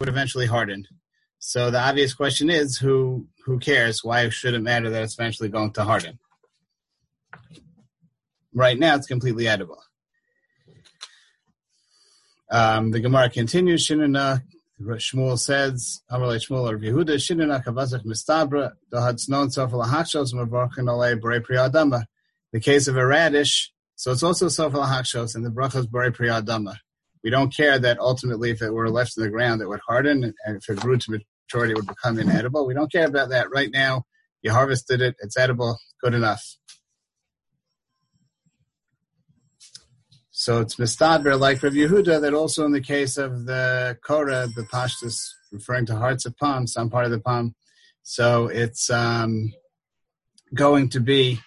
would eventually harden. So the obvious question is, who who cares? Why should it matter that it's eventually going to harden? Right now, it's completely edible. Um, the Gemara continues, Shinana, Shmuel says, Amalei Shmuel or Yehuda, Shinana kavazach mistabra, dahad snon sofel hachshos, mavarchan olei bore priyadama. The case of a radish, so it's also sofel hachshos, and the brachos bore priyadama. We don't care that ultimately if it were left in the ground, it would harden, and if it grew to maturity, it would become inedible. We don't care about that right now. You harvested it, it's edible, good enough. So it's mistaber like Rav Yehuda that also in the case of the Korah, the pashtus referring to hearts of palm, some part of the palm. So it's um, going to be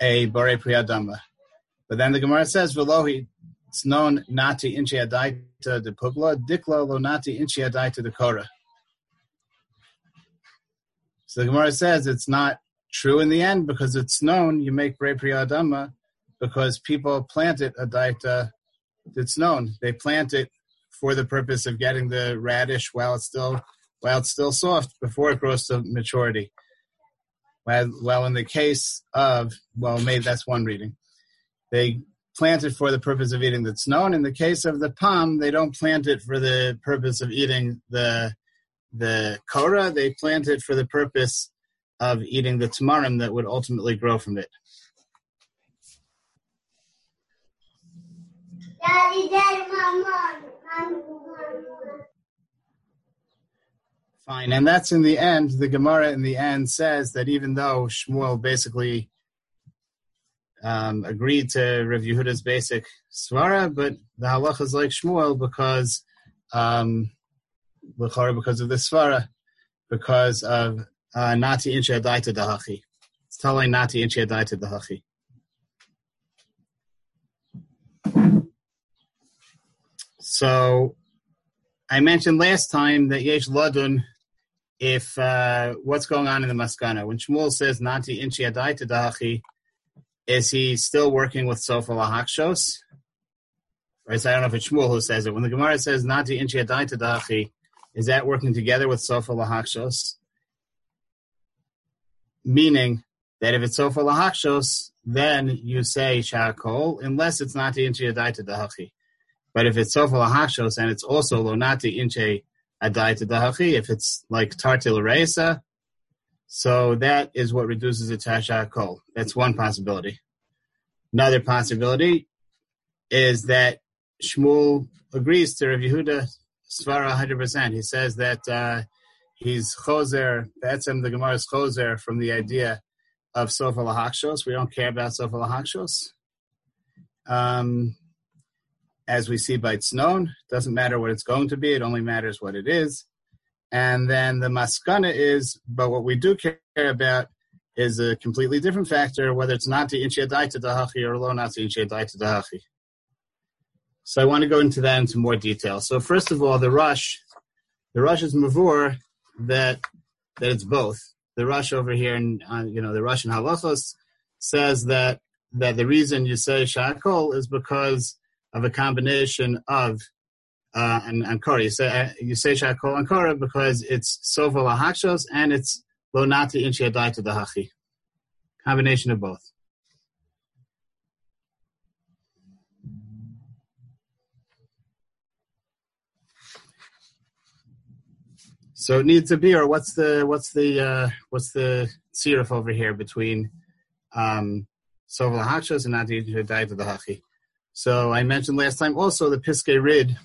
a bore priyadama. But then the Gemara says, "Velohi it's known nati inchi adaita de pugla, dikla lo nati inchi adaita de Korah." So the Gemara says it's not true in the end because it's known you make bore priyadama because people planted a daita that's known. They plant it for the purpose of getting the radish while it's still while it's still soft before it grows to maturity. While, well, in the case of well, maybe that's one reading. They plant it for the purpose of eating that's known. In the case of the palm, they don't plant it for the purpose of eating the the korah. They plant it for the purpose of eating the tamarim that would ultimately grow from it. Daddy, Daddy, Mama. Fine, and that's in the end. The Gemara in the end says that even though Shmuel basically um, agreed to Rav Yehuda's basic svara, but the halacha is like Shmuel because um, because of the svara, because of uh, nati incha daita dahachi. It's telling nati incha daita dahachi. So I mentioned last time that Yesh Ladun, if uh, what's going on in the Maskana. When Shmuel says Nati Inchi Adai Tadachi, is he still working with Sofa Lahakshos? Right, so I don't know if it's Shmuel who says it. When the Gemara says Nati Inchi Adai Tadachi, is that working together with Sofa Lahakshos? Meaning that if it's Sofa Lahakshos, then you say Shakol, unless it's Nati Inchi Adai Tadachi. But if it's sofa lahashos and it's also lonati inche adai dahachi, if it's like tartil reisa, so that is what reduces it to hashakol. That's one possibility. Another possibility is that Shmuel agrees to Rav Yehuda Svara 100%. He says that uh, he's choser, that's him, the Gemara's choser from the idea of sofa lahakshos. We don't care about sofa lahakshos. Um, as we see by Tznon. Doesn't matter what it's going to be, it only matters what it is. And then the maskana is, but what we do care about is a completely different factor, whether it's not to inchiadai to dahachi or lo not to inchiadai to dahachi. So I want to go into that into more detail. So first of all, the Rosh, the Rosh is mavur that that it's both. The Rosh over here, in uh, you know, the Russian halachos says that that the reason you say shakol is because of a combination of uh, and, Korah. You say uh, you say Shakol and Korah because it's Sova Lahakshos and it's Lo Nati to the Hachi. Combination of both. So it needs to be, or what's the what's the uh, what's the sirif over here between um, Sova Lahakshos and Nati to the Hachi? So I mentioned last time also the Piskei Rid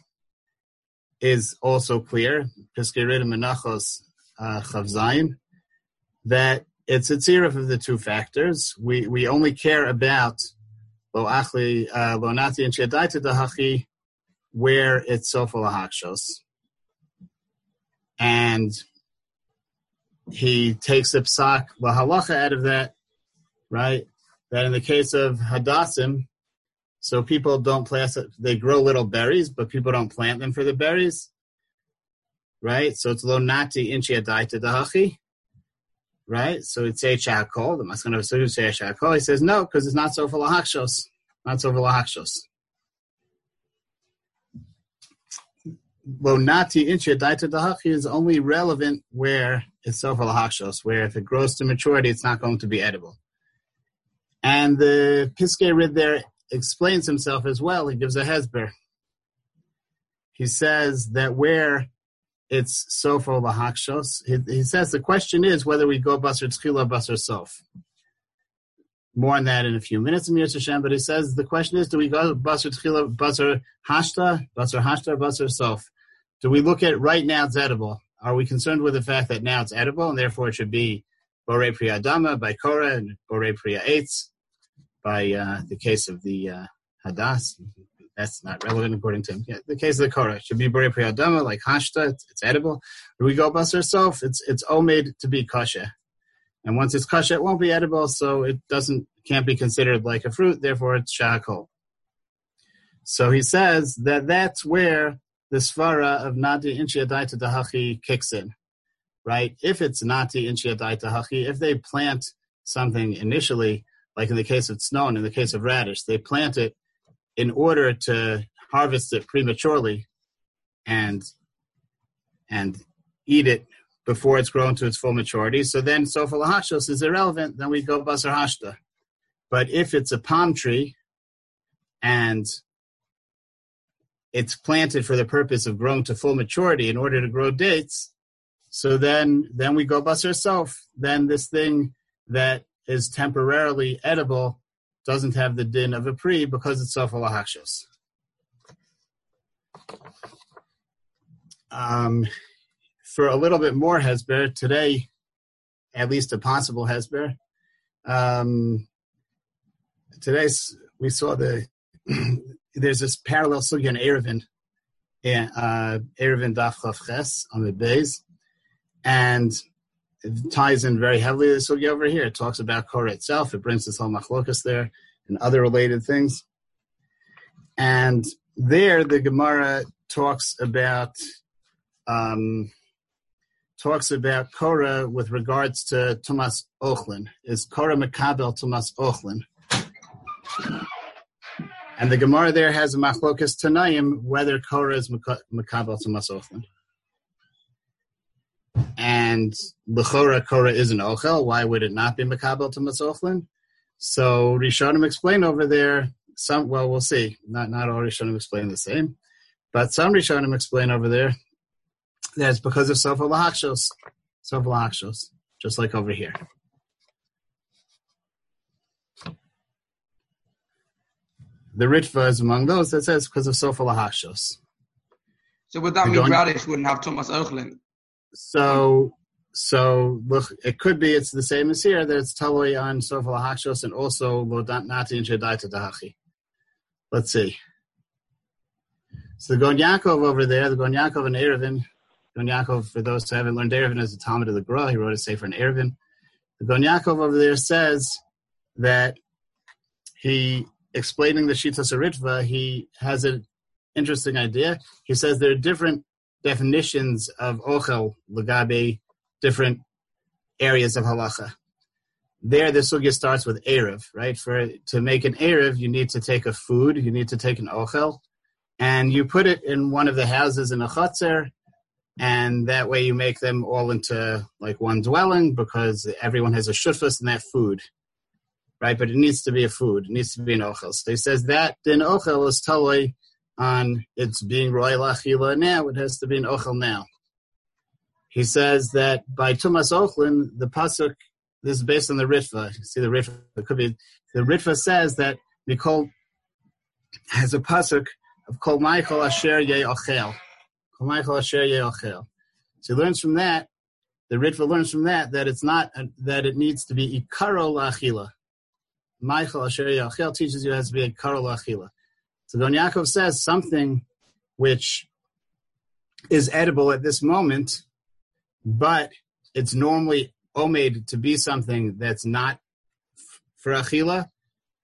is also clear, Piskei Rid and Menachos uh, Chavzayin, that it's a tzirif of the two factors. We we only care about lo achli uh, lo nati and shedaita dahachi where it's sofa lahakshos, and he takes a psak lahalacha out of that, right? That in the case of hadassim, so people don't plant, they grow little berries, but people don't plant them for the berries. Right? So it's lo nati inchi adaita dahachi. Right? So it's a chakol. The maskana of say chakol. He says no, because it's not so for lahakshos. Not so for lahakshos. Lonati incha daita dahachi is only relevant where it's sofa lahakshos, where if it grows to maturity, it's not going to be edible. And the Piskei Rid there explains himself as well. He gives a hesber. He says that where it's sofa lahakshos, he, he says the question is whether we go basar tzchila basar sof. More on that in a few minutes in Hashem, but he says the question is, do we go basar tchila, basar hashta, basar hashta, basar sof? Do we look at right now it's edible? Are we concerned with the fact that now it's edible and therefore it should be Bore Priya Dama by Korah and Bore Priya Eitz by uh, the case of the uh, Hadas? That's not relevant according to him. Yeah, the case of the Korah should be Bore Priya Dama like Hashta, it's, it's edible. We go bus ourselves? It's it's made to be kosher. And once it's kosher, it won't be edible, so it doesn't can't be considered like a fruit, therefore it's shahakol. So he says that that's where the svara of nati inchiadaita dahachi kicks in, right? If it's nati inchiadaita dahachi, if they plant something initially, like in the case of snow and in the case of radish, they plant it in order to harvest it prematurely and and eat it before it's grown to its full maturity. So then sofa lahashos is irrelevant, then we go basar hashta. But if it's a palm tree and it's planted for the purpose of growing to full maturity in order to grow dates. So then, then we go bust ourselves. Then this thing that is temporarily edible doesn't have the din of a pre because it's sofa lahakshos. Um, for a little bit more hesber today, at least a possible hesber. Um, today we saw the there's this parallel sugya in Erevin, uh, Erevin Daf on the base, and it ties in very heavily to the sugya over here. It talks about Korah itself. It brings this whole machlokas there and other related things. And there, the Gemara talks about um, talks about Korah with regards to Tumas Ochlin. Is Korah Makabel Tumas Ochlin? And the Gemara there has a machlokas tanaim whether Korah is makabel to masochlin. And l'chora Korah is an ochel. Why would it not be makabel to masochlin? So Rishonim explain over there. Some well, we'll see. Not not all Rishonim explain the same, but some Rishonim explain over there that it's because of sofa lahakshos, sofa lahakshos, just like over here. The Ritva is among those that says because of Sofa Lahashos. So would that mean radish wouldn't have Tumas Ochlin? So, so look, it could be it's the same as here that it's totally on Sofa Lahashos and also Nati and Shedaita Dahachi. Let's see. So the Gon Yaakov over there, the Gon Yaakov and Erevin, Gon Yaakov, for those who haven't learned Erevin, is a Talmud of the Gra. He wrote a Sefer in Erevin. The Gon Yaakov over there says that he explaining the Shitas Ritva, he has an interesting idea. He says there are different definitions of ochel lagabe, different areas of halacha. There, the sugya starts with erev, right? For to make an erev, you need to take a food, you need to take an ochel, and you put it in one of the houses in a chutzner, and that way you make them all into like one dwelling because everyone has a shutfus in that food right? But it needs to be a food. It needs to be an ochel. So he says that din ochel is totally on its being royal achila now. It has to be an ochel now. He says that by Tumas Ochlin, the pasuk. This is based on the Ritva. See the Ritva. It could be the Ritva says that Nicole has a pasuk of Kol Michael Asher Ye Ochel. Kol Michael Asher Ye Ochel. So he learns from that. The Ritva learns from that that it's not that it needs to be ikaro lachila. Michael Asher Yachil teaches you it has to be a Karol Achila. So Don Yaakov says something which is edible at this moment, but it's normally omed to be something that's not for Achila.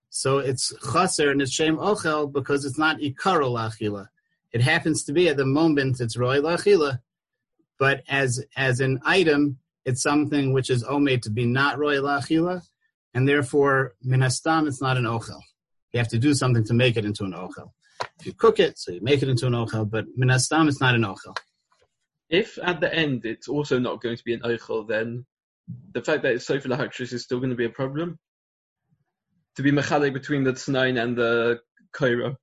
So it's chaser and it's shem ochel because it's not ikaro lachila. It happens to be at the moment it's roy lachila, but as as an item, it's something which is omed to be not roy lachila, and therefore minastam it's not an ochel. You have to do something to make it into an ochel. if you cook it, so you make it into an ochel. But minastam, it's not an ochel. If at the end it's also not going to be an ochel, then the fact that it's sofa lahakshus is still going to be a problem. To be mechale between the tsnain and the kaira.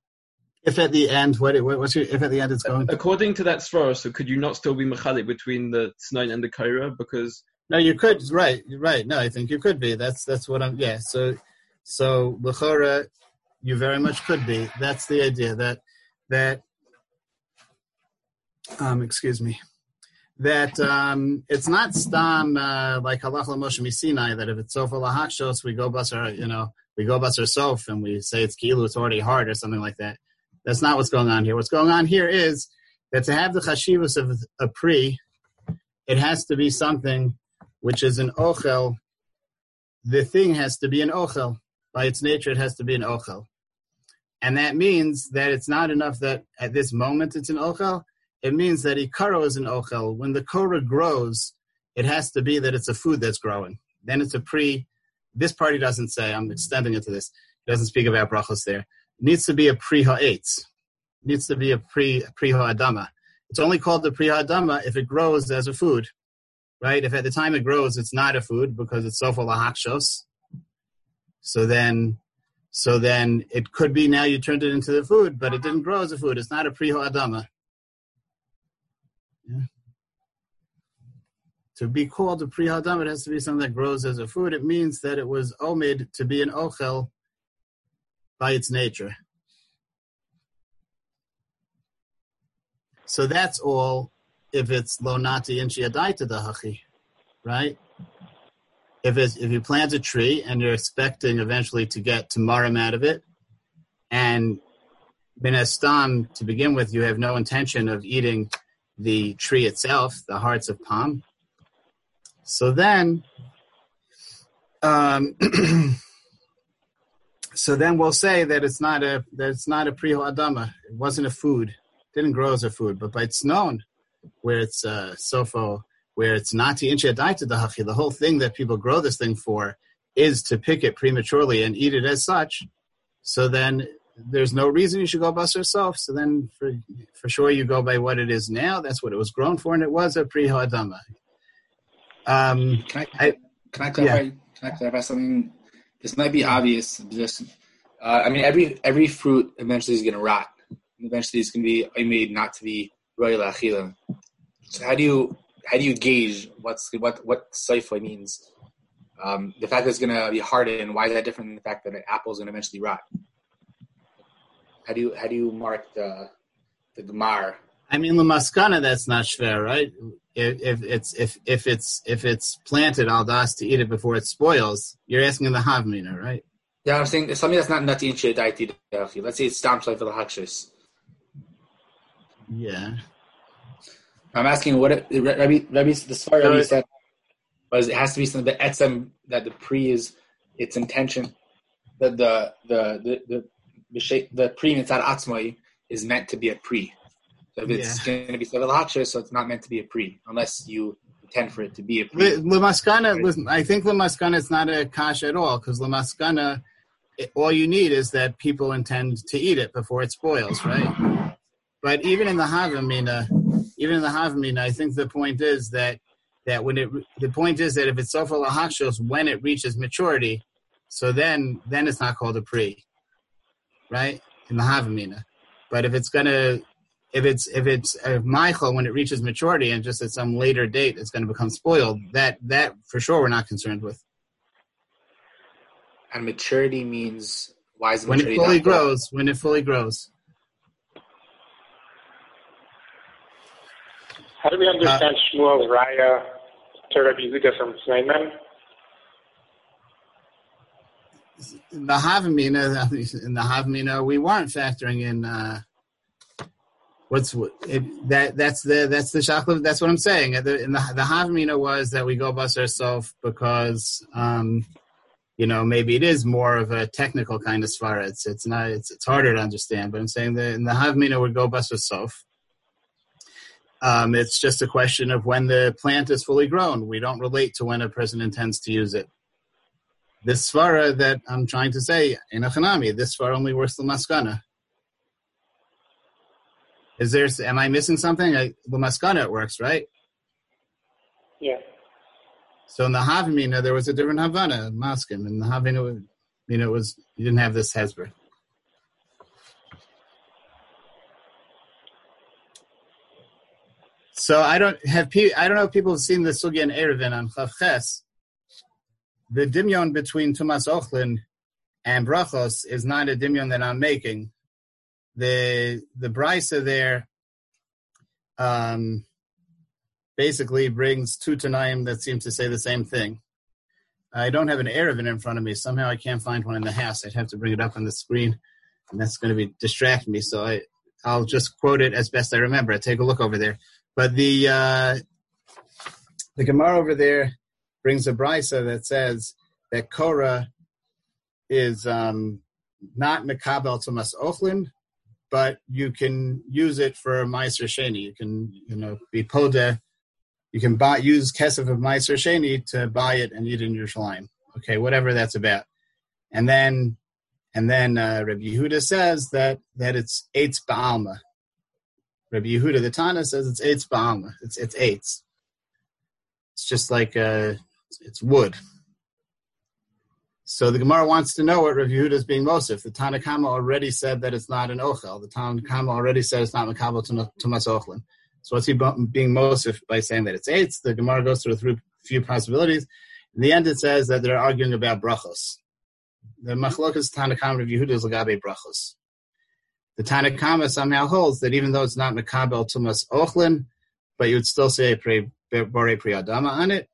If at the end, what, what's your, if at the end it's going? According to that svara, so could you not still be mechale between the tsnain and the kaira because? No, you could. Right, right. No, I think you could be. That's that's what I'm. Yeah. So, so lechora, you very much could be. That's the idea that that. Um, excuse me that um, it's not stam uh, like halach Moshe Misinai that if it's sofa lahakshos we go basar you know we go basar sof and we say it's kilu it's already hard or something like that. That's not what's going on here. What's going on here is that to have the chashivas of a pri, it has to be something which is an ochel. The thing has to be an ochel by its nature. It has to be an ochel, and that means that it's not enough that at this moment it's an ochel it means that ikaro is an ochel. When the korah grows, it has to be that it's a food that's growing. Then it's a pre. This party doesn't say. I'm extending it to this. It doesn't speak about brachos there. It needs to be a pre ha'etz. Needs to be a pre pre ha'adama. It's only called the pre ha'adama if it grows as a food, right? If at the time it grows, it's not a food because it's sofa lahakshos. So then, so then it could be now you turned it into the food, but it didn't grow as a food. It's not a pre ha'adama. Yeah. To be called a pri hadam, it has to be something that grows as a food. It means that it was omid to be an ochel by its nature. So that's all if it's lonati and shiadaita dahachi, right? If it's, if you plant a tree and you're expecting eventually to get tamarim out of it, and binestam to begin with, you have no intention of eating the tree itself, the hearts of palm. So then, um, so then we'll say that it's not a that it's not a priho adama. It wasn't a food. Didn't grow as a food, but by it's known where it's uh, sofo, where it's not to incha the hachi. The whole thing that people grow this thing for is to pick it prematurely and eat it as such. So then there's no reason you should go bus yourself. So then, for for sure, you go by what it is now. That's what it was grown for, and it was a pre hadama. Um, can I, I, can I clarify? Yeah. Can I clarify something? This might be obvious. Just, uh, I mean, every every fruit eventually is going to rot. Eventually, it's going to be made not to be royal achila. So how do you how do you gauge what's what what saifa means? Um, the fact that it's going to be hardened. Why is that different than the fact that an apple is going to eventually rot? How do you how do you mark the the gemar? I mean, lamaskana that's not fair, right? If, if, it's if if it's if it's planted al das to eat it before it spoils, you're asking the havmina, right? Yeah, I'm saying something that's not nati daiti Let's say it's like for the hakshis. Yeah. I'm asking what it, Rabbi, Rabbi, the story Rabbi said was it has to be something that etzem that the pre is its intention, that the the the, the the pre mitzad atzmai is meant to be a pre. So if it's yeah. going to be sevel so it's not meant to be a pre, unless you intend for it to be a pre. Lamaskana, right? I think lamaskana is not a kash at all because lamaskana, all you need is that people intend to eat it before it spoils, right? but even in the havamina, uh, even in the havamina, I think the point is that that when it the point is that if it's sofa lahakshos when it reaches maturity, so then then it's not called a pre right? In the Havamina. But if it's gonna if it's if it's a Michael when it reaches maturity and just at some later date it's gonna become spoiled, that that for sure we're not concerned with. And maturity means why is when it fully grows, when it fully grows. How do we understand uh, Shmuel's Raya Rabbi Yehuda from Snaiman? the Havamina, in the Havamina, we weren't factoring in uh, what's it, that. That's the that's the shakla. That's what I'm saying. The, in the the Havamina was that we go bust ourselves because um, you know maybe it is more of a technical kind of svara. It's it's not it's it's harder to understand. But I'm saying that in the Havamina we go bust ourselves. Um, it's just a question of when the plant is fully grown. We don't relate to when a person intends to use it this svara that I'm trying to say in a chanami, this svara only works the maskana. Is there? Am I missing something? Well, Maskana it works, right? Yeah. So in the Havamina, there was a different Havana, Maskim. In the Havamina, you know, it was you didn't have this Hezbollah. So I don't have I don't know if people have seen the sugya in Erevin on Chavches. The dimyon between Tumas Ochlin and Brachos is not a dimyon that I'm making. The the brisa there um, basically brings two Tanaim that seem to say the same thing. I don't have an Erevin in front of me. Somehow I can't find one in the house. I'd have to bring it up on the screen, and that's going to be distract me. So I I'll just quote it as best I remember. I take a look over there. But the uh, the Gemara over there brings a brisa that says that Korah is um, not mekabel tumas ochlin, but you can use it for meiser sheni. You can you know be poda. You can buy use kesef of meiser sheni to buy it and eat in Yerushalayim. Okay, whatever that's about. And then and then uh, Rabbi Yehuda says that that it's eitz ba'alma. Rabbi Yehuda the Tana says it's eitz ba'alma. It's it's eitz. It's just like uh, it's wood. So the Gemara wants to know what Rabbi Yehuda is being Mosif. The Tanakama already said that it's not an ochel. The Tanakama already said it's not makabel to ochlin. So what's he being Mosif by saying that it's eitz? The Gemara goes through a few possibilities. In the end, it says that they're arguing about brachos. The machlokas Tanakama Rabbi Yehuda is lagabe brachos. The Tanakama somehow holds that even though it's not Makabel Tumas Ochlin, but you would still say Bore Priyadama on it.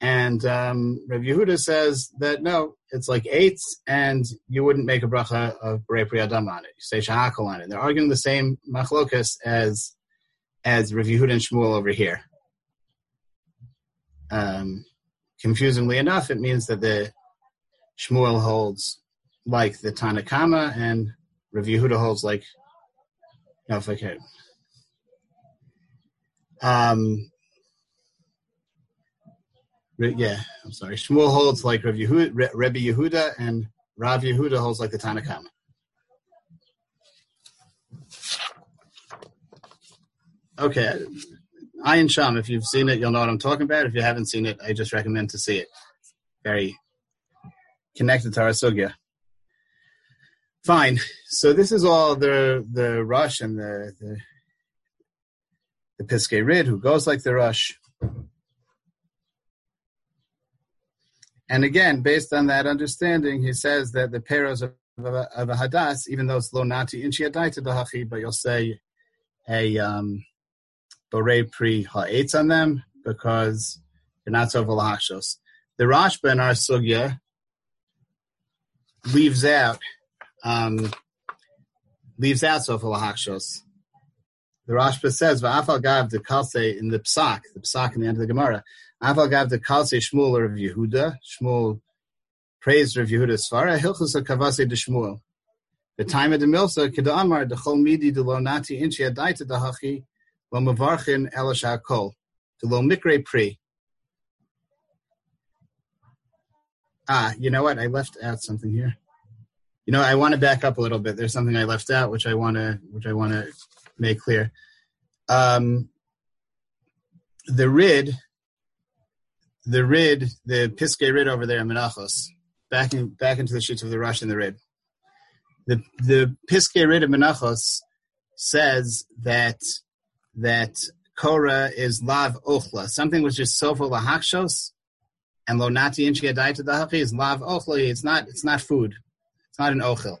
And um, Rav Yehuda says that no, it's like eights, and you wouldn't make a bracha of Bore Priyadama on it. You say Shahakal on it. They're arguing the same machlokas as as Rav Yehuda and Shmuel over here. Um, confusingly enough, it means that the Shmuel holds like the Tanakama, and Rav Yehuda holds like, no, if I can. Um, yeah, I'm sorry. Shmuel holds like Rav Yehuda, Rebbe Yehuda, and Rav Yehuda holds like the Tanakama. Okay, Ayin Sham. If you've seen it, you'll know what I'm talking about. If you haven't seen it, I just recommend to see it. Very connected to our sugya. Fine. So this is all the the Rosh and the the, the Piskei Rid who goes like the Rosh. And again, based on that understanding, he says that the peros of, of, a, of a hadas, even though it's lo nati adaita dahachi, but you'll say a um, bore pri ha'etz on them because you're not so velahashos. The Rashba in our sugya leaves out um, leaves out Sofa Lahakshos. The Rashba says, Va'afal Gav de Kalse in the Psak, the Psak in the end of the Gemara. Afal Gav de Kalse Shmuel of Yehuda. Shmuel praised Rav Yehuda's Svara. Hilchus Kavase de Shmuel. The time of the Milsa, Kida Amar, the Chol Midi de Lo Nati Inchi Adaita de Hachi, Lo Mavarchin Elisha Kol. De Lo Mikre Pri. Ah, you know what? I left out something here you know, I want to back up a little bit. There's something I left out, which I want to, which I want to make clear. Um, the rid, the rid, the Piske rid over there in Menachos, back in, back into the sheets of the Rosh and the rid. The the Piske rid of Menachos says that that Korah is lav ochla, something which is sofa lahakshos, and lo nati inchi dahachi is lav ochla. It's not it's not food. It's not an ochel.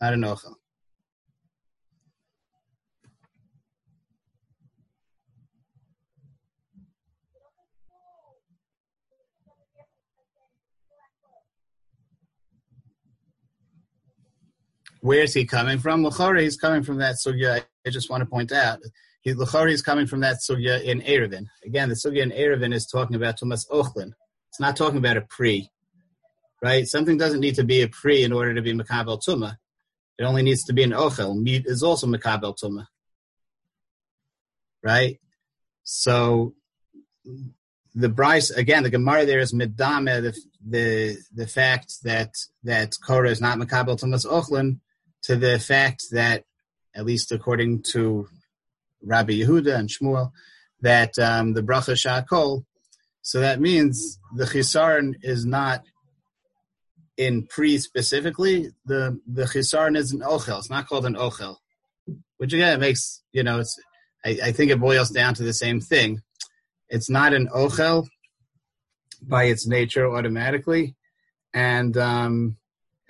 Not an ochel. Where is he coming from? Lachori is coming from that sugya. I just want to point out. He, Lachori is coming from that sugya in Erevin. Again, the sugya in Erevin is talking about Tumas Ochlin. It's not talking about a pre right? Something doesn't need to be a pre in order to be makabel tuma. It only needs to be an ochel. Meat is also makabel tuma, right? So the brisa again, the Gemara there is midame the the the fact that that Korah is not makabel tumas ochlin to the fact that at least according to Rabbi Yehuda and Shmuel, that um, the bracha shakol. So that means the chisaron is not in pre specifically. The the chisaron is an ochel. It's not called an ochel, which again makes you know it's. I, I think it boils down to the same thing. It's not an ochel by its nature automatically, and um,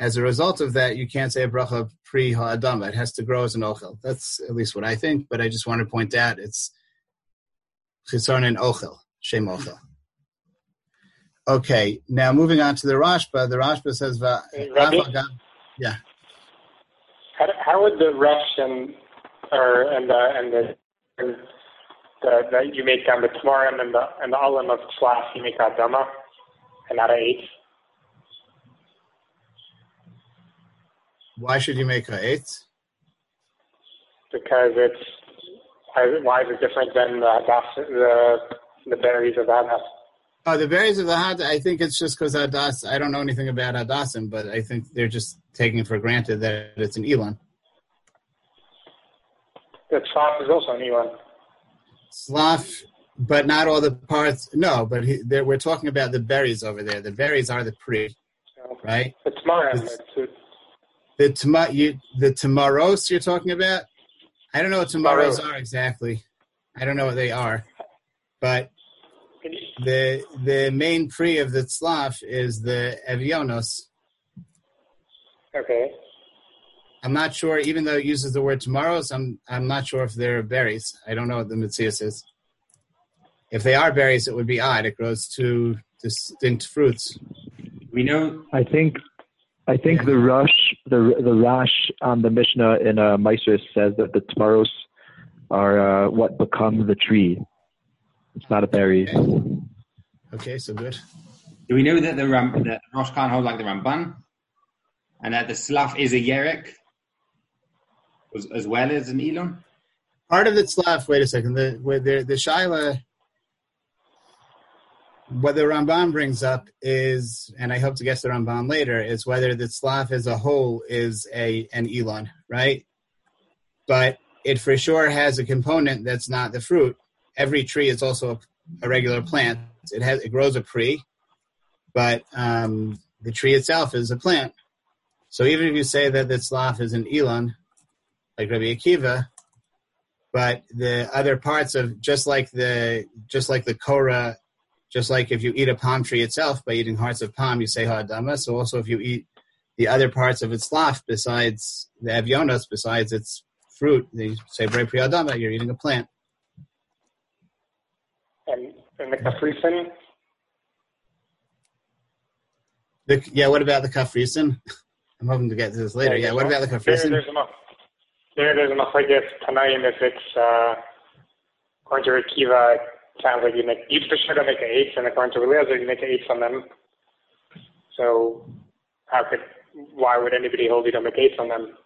as a result of that, you can't say a bracha pre ha'adama. It has to grow as an ochel. That's at least what I think. But I just want to point out it's chisaron and ochel, shem ochel. Okay, now moving on to the Rashba. The Rashba says, "Yeah." How, how would the Rosh and or and the and the, and the, the you make on the Tamarim and the and the Alim of Slash you make Adama and not a eighth? Why should you make a eighth? Because it's why is it different than the the, the berries of that? Oh, the berries of the had. I think it's just because Hadas. I don't know anything about Hadassim, but I think they're just taking for granted that it's an Elon. That Slav is also an Elon. Slav, but not all the parts. No, but he, we're talking about the berries over there. The berries are the pre, right? The tomorrow. The tama, you, the tomorrows you're talking about. I don't know what tomorrows are exactly. I don't know what they are, but the the main pre of the tzlaf is the evionos. Okay. I'm not sure, even though it uses the word tomorrows, I'm I'm not sure if they're berries. I don't know what the mitzias is. If they are berries, it would be odd. It grows two distinct fruits. We know. I think, I think yeah. the rush, the the rash on the Mishnah in uh, Maasros says that the tomorrows are uh, what become the tree. It's not a berry. Okay. okay, so good. Do we know that the Ram, that Rosh can't hold like the Ramban, and that the Slav is a Yerek, as, as well as an Elon? Part of the Slav. Wait a second. The the the Shaila. What the Ramban brings up is, and I hope to get to the Ramban later, is whether the Slav as a whole is a an Elon, right? But it for sure has a component that's not the fruit every tree is also a, regular plant. It has it grows a tree, but um, the tree itself is a plant. So even if you say that the tzlaf is an elon, like Rabbi Akiva, but the other parts of just like the just like the korah, just like if you eat a palm tree itself by eating hearts of palm, you say ha'adama. So also if you eat the other parts of its tzlaf besides the avionos, besides its fruit, they say bre priadama, you're eating a plant and, and the Kafrisen. The, yeah, what about the Kafrisen? I'm hoping to get to this later. Yeah, yeah what about the Kafrisen? There, there's a there, there's a machlekes tanaim if it's uh, according to Akiva, it sounds like you make you for sure don't make an eighth, and according to Eliezer, you make an eighth on them. So how could why would anybody hold you to make eighth on them?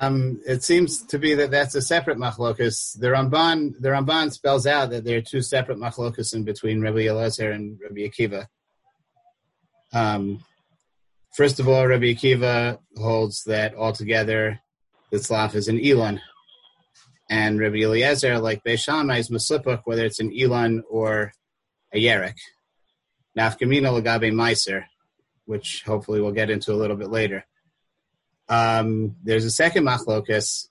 Um, it seems to be that that's a separate machlokus. The Ramban, the Ramban spells out that there are two separate machlokus in between Rabbi Elazar and Rabbi Akiva. Um, first of all, Rabbi Akiva holds that altogether the tzlaf is an elon, and Rabbi Eliezer, like Beishamai, is maslipuk, whether it's an elon or a yerek. Nafkamina lagabe meiser, which hopefully we'll get into a little bit later. Um, there's a second machlokus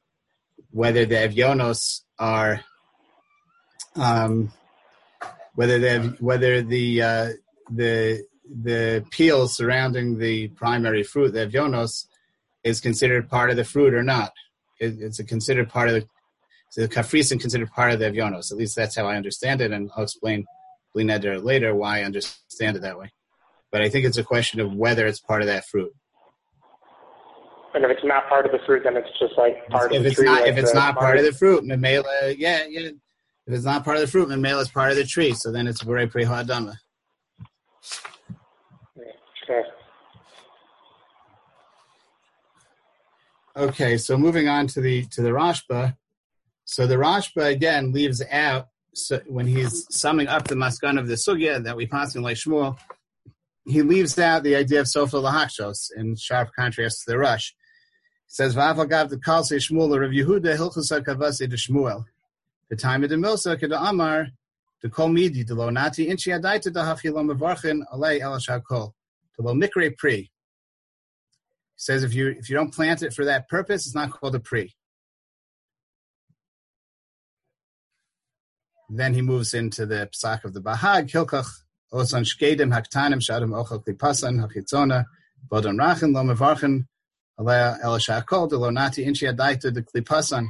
whether the evyonos are um, whether the whether the uh, the the peel surrounding the primary fruit, the evyonos, is considered part of the fruit or not. It, it's considered part of the so the kafrisin considered part of the evyonos. At least that's how I understand it, and I'll explain later why I understand it that way. But I think it's a question of whether it's part of that fruit. And if it's not part of the fruit, then it's just like part if of the it's tree. Not, like if it's not part of the fruit, Mamela, yeah, yeah. If it's not part of the fruit, Mamela is part of the tree. So then it's very pre hadama. Okay. Okay, so moving on to the to the Rashba. So the Rashba again leaves out so when he's summing up the maskan of the sugya that we pass in like Shmuel, he leaves out the idea of sofa lahakshos in sharp contrast to the Rosh. He says Vavagav the Kalse Shmuel Rav Yehuda Hilchus Kavase de Shmuel. The time of the Milsa Keda Amar the Kol Midi the Lo Nati Inchi Adaita the Hachilom Mevarchin Alei El Shakol the Lo Mikre Pri. He says if you if you don't plant it for that purpose, it's not called a Pri. Then he moves into the Psach of the Bahag Kilkach Osan Shkedim Haktanim Klipasan Hachitzona Bodon Rachin Lo Mevarchin Alea de Klipasan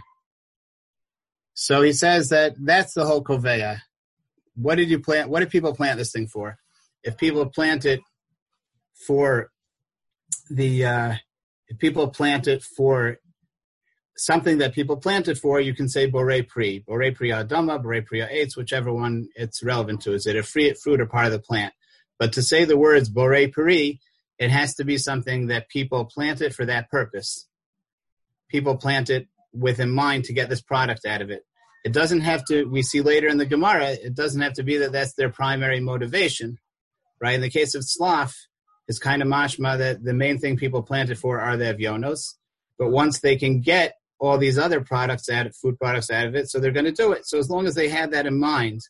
so he says that that's the whole koveya. What did you plant? What did people plant this thing for? If people plant it for the, uh, if people plant it for something that people planted for, you can say bore pri, bore pri adama, bore pri eitz, whichever one it's relevant to. Is it a fruit or part of the plant? But to say the words bore pri, it has to be something that people planted for that purpose. People plant it with in mind to get this product out of it. It doesn't have to, we see later in the Gemara, it doesn't have to be that that's their primary motivation, right? In the case of Slough, it's kind of mashma that the main thing people planted for are the avionos. But once they can get all these other products out of food products out of it, so they're going to do it. So as long as they had that in mind,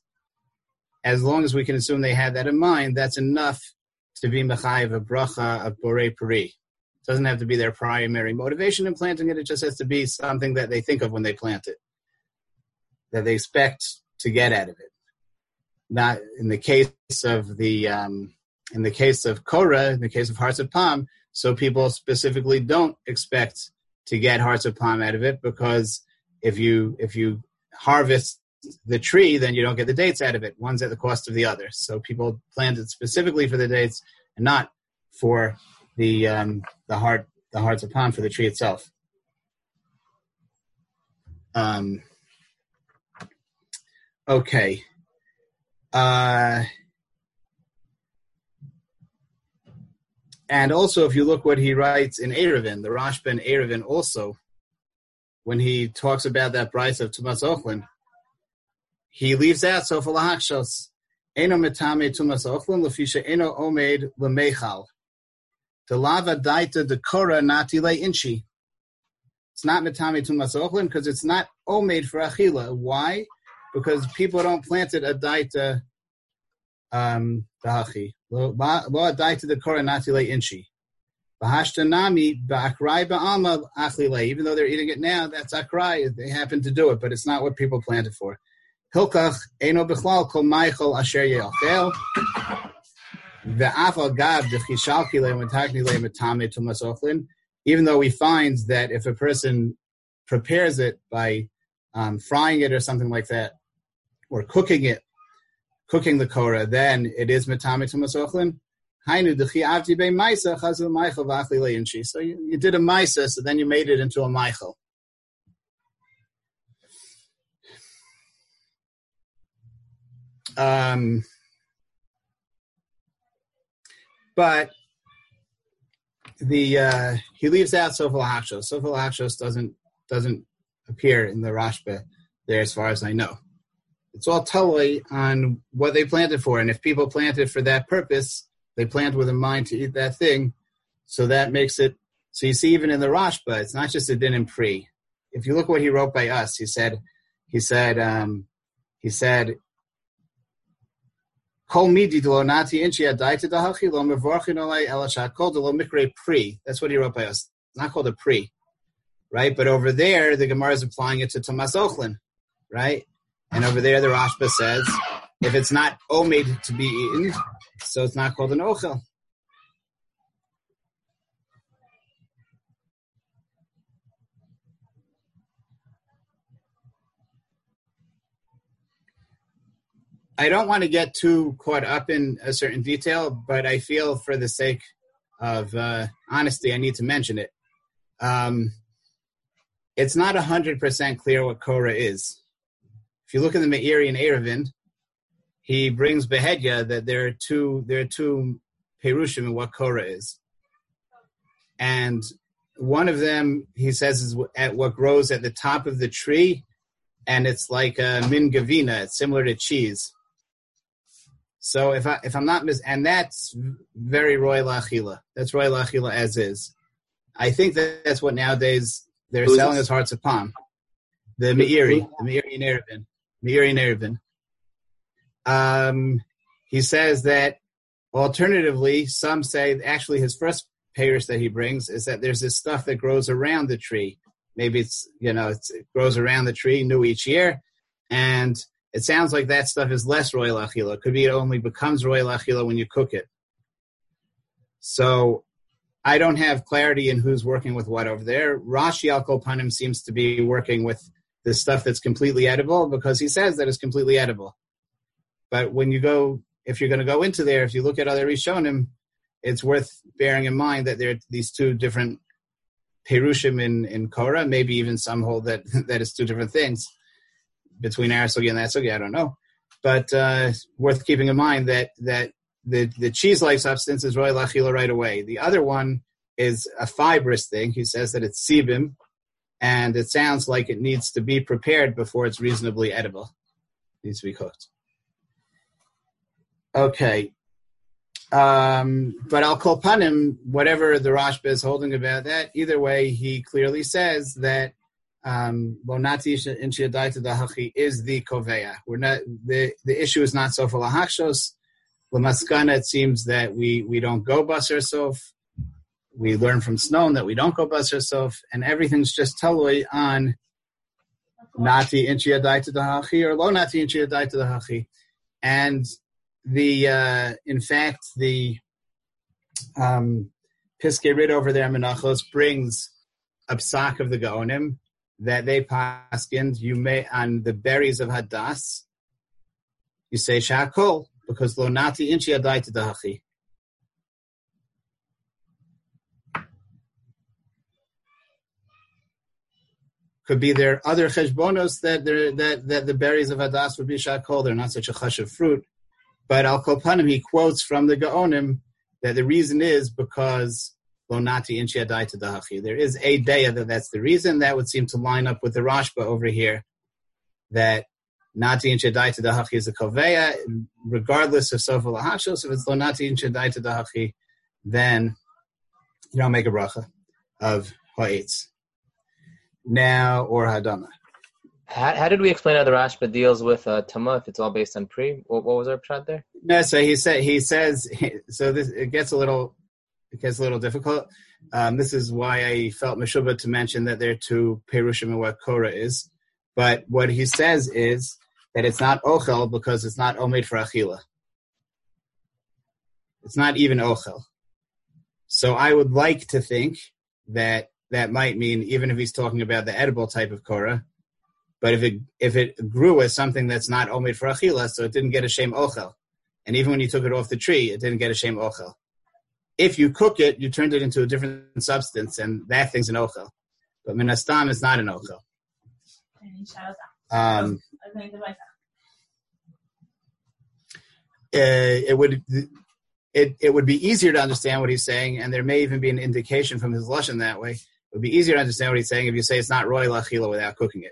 as long as we can assume they had that in mind, that's enough to be mechayiv a bracha of borei peri doesn't have to be their primary motivation in planting it. It just has to be something that they think of when they plant it, that they expect to get out of it. Not in the case of the um, in the case of Korah, in the case of hearts of palm, so people specifically don't expect to get hearts of palm out of it because if you if you harvest the tree, then you don't get the dates out of it. One's at the cost of the other. So people plant it specifically for the dates and not for the um, the heart the hearts upon for the tree itself. Um, okay. Uh, and also, if you look what he writes in Erevin, the Rashba Erevin also, when he talks about that price of Tumas Ochlin, he leaves out Sofa Lahakshos. Eno metame Tumas Ochlin, lefisha eno omed lemechal. The lava daita the kora natile inchi. It's not metame tumas ochlin because it's not omade for achila. Why? Because people don't plant it a daita um dahachi. Inchi. Even though they're eating it now, that's akrai. They happen to do it, but it's not what people planted for. Hilkach eno bichlal kol asher ye'achel. Even though we find that if a person prepares it by um, frying it or something like that, or cooking it, cooking the korah, then it is metame tumasochlin. So you, you did a maisa, so then you made it into a meichel. Um, but the uh, he leaves out Sofal Hachshos. Sofal Hachshos doesn't doesn't appear in the Rashba there, as far as I know. It's all totally on what they planted for, and if people planted for that purpose, they plant with a mind to eat that thing. So that makes it. So you see, even in the Rashba, it's not just a din and pre. If you look what he wrote by us, he said, he said, um, he said Kol midi lo nati inchi adaita dahachi lo mevorchin olay elashat kol lo mikre pri. That's what he wrote by us. Not called a pri, right? But over there, the Gemara is applying it to Tumas Ochlin, right? And over there, the Rashba says if it's not omid to be eaten, so it's not called an ochel. I don't want to get too caught up in a certain detail, but I feel for the sake of uh, honesty, I need to mention it. Um, it's not 100% clear what Korah is. If you look in the Meiri and Erevin, he brings Behedya that there are two there are two Perushim in what Korah is. And one of them, he says, is at what grows at the top of the tree, and it's like a min gavina. It's similar to cheese. So if I if I'm not mis and that's very roy lachila. That's roy lachila as is. I think that that's what nowadays they're Who's selling this? as hearts of palm. The Meiri, the Meiri Nerevin, Meiri Nerevin. Um, he says that alternatively, some say actually his first payers that he brings is that there's this stuff that grows around the tree. Maybe it's you know it's, it grows around the tree new each year, and it sounds like that stuff is less royal achila. Could be it only becomes royal achila when you cook it. So I don't have clarity in who's working with what over there. Rashi Al Panim seems to be working with the stuff that's completely edible because he says that it's completely edible. But when you go, if you're going to go into there, if you look at other Rishonim, it's worth bearing in mind that there are these two different Perushim in, in Korah, maybe even some hold that that is two different things between Arasogi and that Sogi, I don't know. But uh, worth keeping in mind that that the the cheese like substance is roy lachila right away. The other one is a fibrous thing. He says that it's sibim, and it sounds like it needs to be prepared before it's reasonably edible. It needs to be cooked. Okay. Um, but Al Kolpanim, whatever the Rashba is holding about that, either way, he clearly says that um, is the Koveya. We're not the the issue is not so for Lahakshos Lamaskana, it seems that we, we don't go bus ourselves. We learn from Snow that we don't go bus ourselves, and everything's just totally on Nati Inchia to the Hachi or Lo Nati Inchia to the Hachi. And the, uh, in fact, the um, Piske Rid over there, Menachos, brings a psak of the Gaonim that they paskind you may on the berries of Hadas. You say Shakol, because lo nati inchi adai dahachi. Could be there other cheshbonos that that that the berries of hadas would be shakol. They're not such a chush of fruit, but al kopanim he quotes from the gaonim that the reason is because lo nati inchi adai dahachi. There is a daya that that's the reason. That would seem to line up with the Rashba over here that Nati Shadai to Dahachi is a Koveya, regardless of Sofa Lahashos. If it's Lonati Shadai to Dahachi, then you don't make a bracha of Ha'etz. Now, or Hadama. How, how, did we explain how the Rashba deals with uh, Tama if it's all based on pre? What, what was our shot there? No, so he said he says so. This it gets a little it gets a little difficult. Um, this is why I felt Meshuba to mention that there are two Perushim and what Korah is. But what he says is that it's not ochel because it's not omed for achila. It's not even ochel. So I would like to think that that might mean even if he's talking about the edible type of korah, but if it if it grew as something that's not omed for achila, so it didn't get a shame ochel, and even when you took it off the tree, it didn't get a shame ochel. If you cook it, you turned it into a different substance, and that thing's an ochel. But minastam is not an ochel. Um, uh, it would it, it would be easier to understand what he's saying, and there may even be an indication from his lashon that way. It would be easier to understand what he's saying if you say it's not royal achila without cooking it.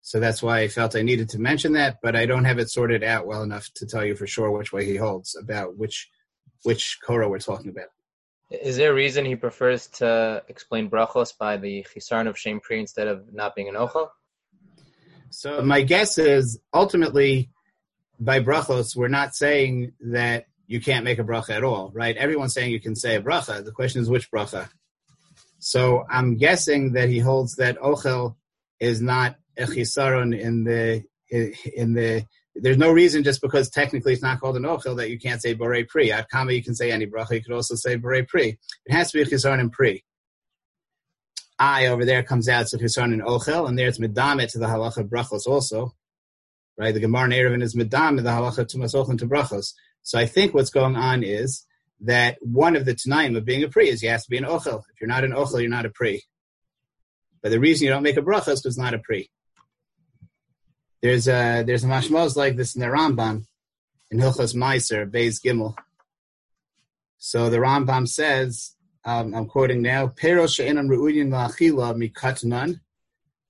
So that's why I felt I needed to mention that, but I don't have it sorted out well enough to tell you for sure which way he holds about which which Korah we're talking about. Is there a reason he prefers to explain brachos by the chisaron of shem pri instead of not being an ochel? So my guess is ultimately by brachos, we're not saying that you can't make a bracha at all, right? Everyone's saying you can say a bracha. The question is which bracha. So I'm guessing that he holds that ochel is not a chisaron in the in the. There's no reason just because technically it's not called an ochel that you can't say borei pri. At kama you can say any bracha. You could also say borei pri. It has to be a chisaron in pri. I over there comes out so chisaron in ochel, and there it's medamet to the halacha brachos also right? The Gemara in is Medam, the Halacha to Masochin to Brachos. So I think what's going on is that one of the Tanaim of being a Pri is you have to be an Ochel. If you're not an Ochel, you're not a Pri. But the reason you don't make a Bracha is because it's not a Pri. There's a, there's a mashmos like this in the Rambam, in Hilchos Meiser, Beis Gimel. So the Rambam says, um, I'm quoting now, Pero she'enan re'udin la'achila mikatnan,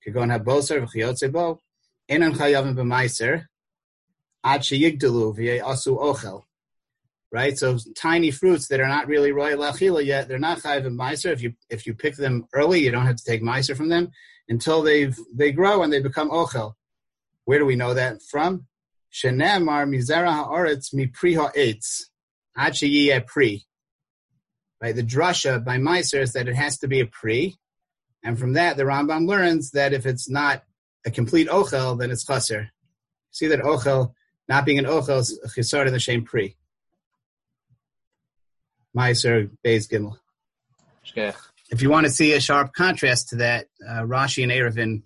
kagon ha-boser v'chiyotze bo, chayavim b'maiser, right? So tiny fruits that are not really royal lachila yet, they're not chayiv and meiser. If you if you pick them early, you don't have to take meiser from them until they've they grow and they become ochel. Where do we know that from? Shenemar mizera haaretz mi pri ha'etz ad pri. Right, the drasha by meiser is that it has to be a pri, and from that the Rambam learns that if it's not a complete ochel, then it's chaser. See that ochel not being an ochel is a chisar in the same pri. Meiser Beis Gimel. If you want to see a sharp contrast to that, uh, Rashi and Eruvin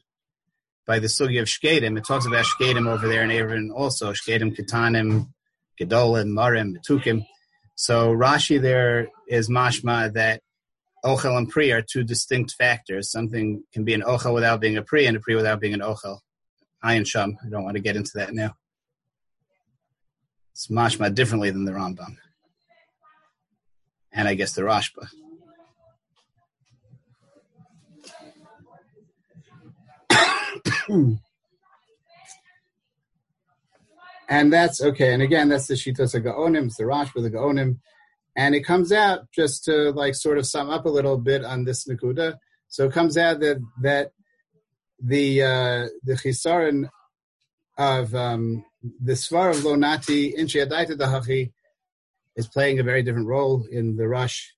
by the Sugi of Shkedim, it talks about Shkedim over there in Eruvin also, Shkedim, Ketanim, Gedolim, Marim, Tukim. So Rashi there is mashma that Ochel and Pri are two distinct factors. Something can be an Ochel without being a Pri and a Pri without being an Ochel. Ayin Sham. I don't want to get into that now. It's mashma differently than the Rambam and I guess the Rashba. and that's okay. And again, that's the Shitos of Gaonim, it's the Rashba, the Gaonim. And it comes out just to like sort of sum up a little bit on this Nakuda. So it comes out that that the uh, the chisaron of um, the Svar of Lonati in Shiadaita Dahachi is playing a very different role in the rush.